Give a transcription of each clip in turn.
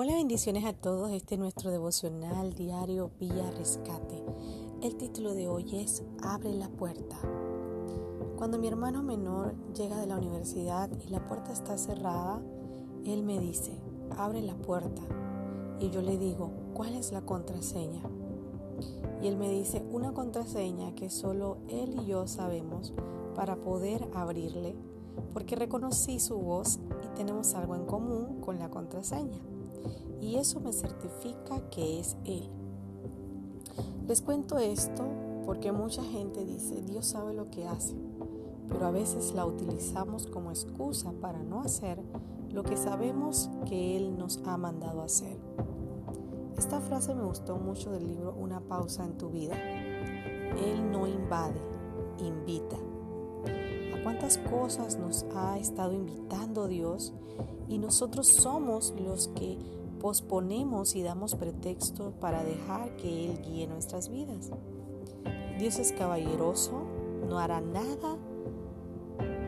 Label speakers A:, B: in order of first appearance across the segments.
A: Hola, bendiciones a todos. Este es nuestro devocional diario Vía Rescate. El título de hoy es Abre la puerta. Cuando mi hermano menor llega de la universidad y la puerta está cerrada, él me dice, abre la puerta. Y yo le digo, ¿cuál es la contraseña? Y él me dice, una contraseña que solo él y yo sabemos para poder abrirle, porque reconocí su voz y tenemos algo en común con la contraseña y eso me certifica que es Él. Les cuento esto porque mucha gente dice, Dios sabe lo que hace, pero a veces la utilizamos como excusa para no hacer lo que sabemos que Él nos ha mandado hacer. Esta frase me gustó mucho del libro Una pausa en tu vida. Él no invade, invita. ¿A cuántas cosas nos ha estado invitando Dios y nosotros somos los que posponemos y damos pretexto para dejar que Él guíe nuestras vidas. Dios es caballeroso, no hará nada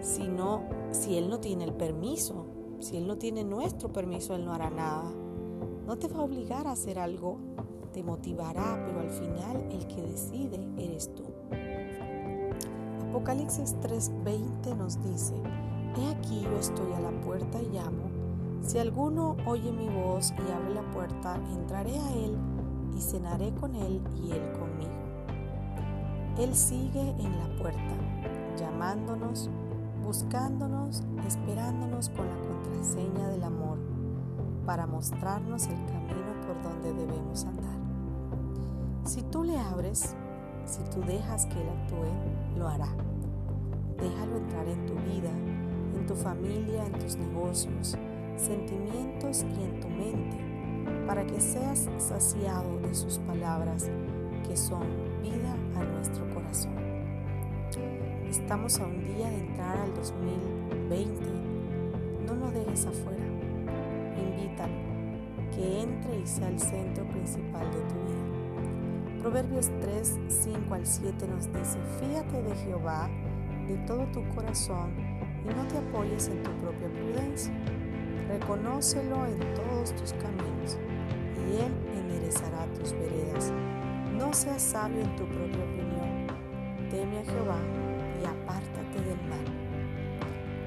A: sino si Él no tiene el permiso. Si Él no tiene nuestro permiso, Él no hará nada. No te va a obligar a hacer algo, te motivará, pero al final el que decide eres tú. Apocalipsis 3:20 nos dice, He aquí yo estoy a la puerta y llamo. Si alguno oye mi voz y abre la puerta, entraré a él y cenaré con él y él conmigo. Él sigue en la puerta, llamándonos, buscándonos, esperándonos con la contraseña del amor para mostrarnos el camino por donde debemos andar. Si tú le abres, si tú dejas que Él actúe, lo hará. Déjalo entrar en tu vida, en tu familia, en tus negocios, sentimientos y en tu mente, para que seas saciado de sus palabras que son vida a nuestro corazón. Estamos a un día de entrar al 2020. No lo dejes afuera. Invítalo, que entre y sea el centro principal de tu vida. Proverbios 3, 5 al 7 nos dice, fíjate de Jehová de todo tu corazón y no te apoyes en tu propia prudencia Reconócelo en todos tus caminos y Él enderezará tus veredas. No seas sabio en tu propia opinión. Teme a Jehová y apártate del mal.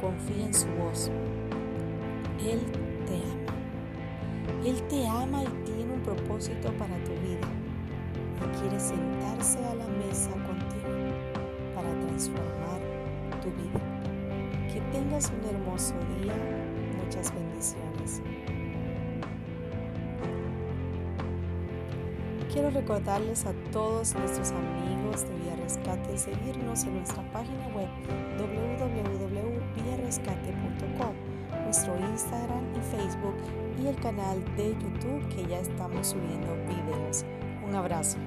A: Confía en su voz. Él te ama. Él te ama y tiene un propósito para tu vida. Quiere sentarse a la mesa contigo para transformar tu vida. Que tengas un hermoso día muchas bendiciones. Quiero recordarles a todos nuestros amigos de Vía Rescate seguirnos en nuestra página web www.villarescate.com, nuestro Instagram y Facebook y el canal de YouTube que ya estamos subiendo videos. Un abrazo.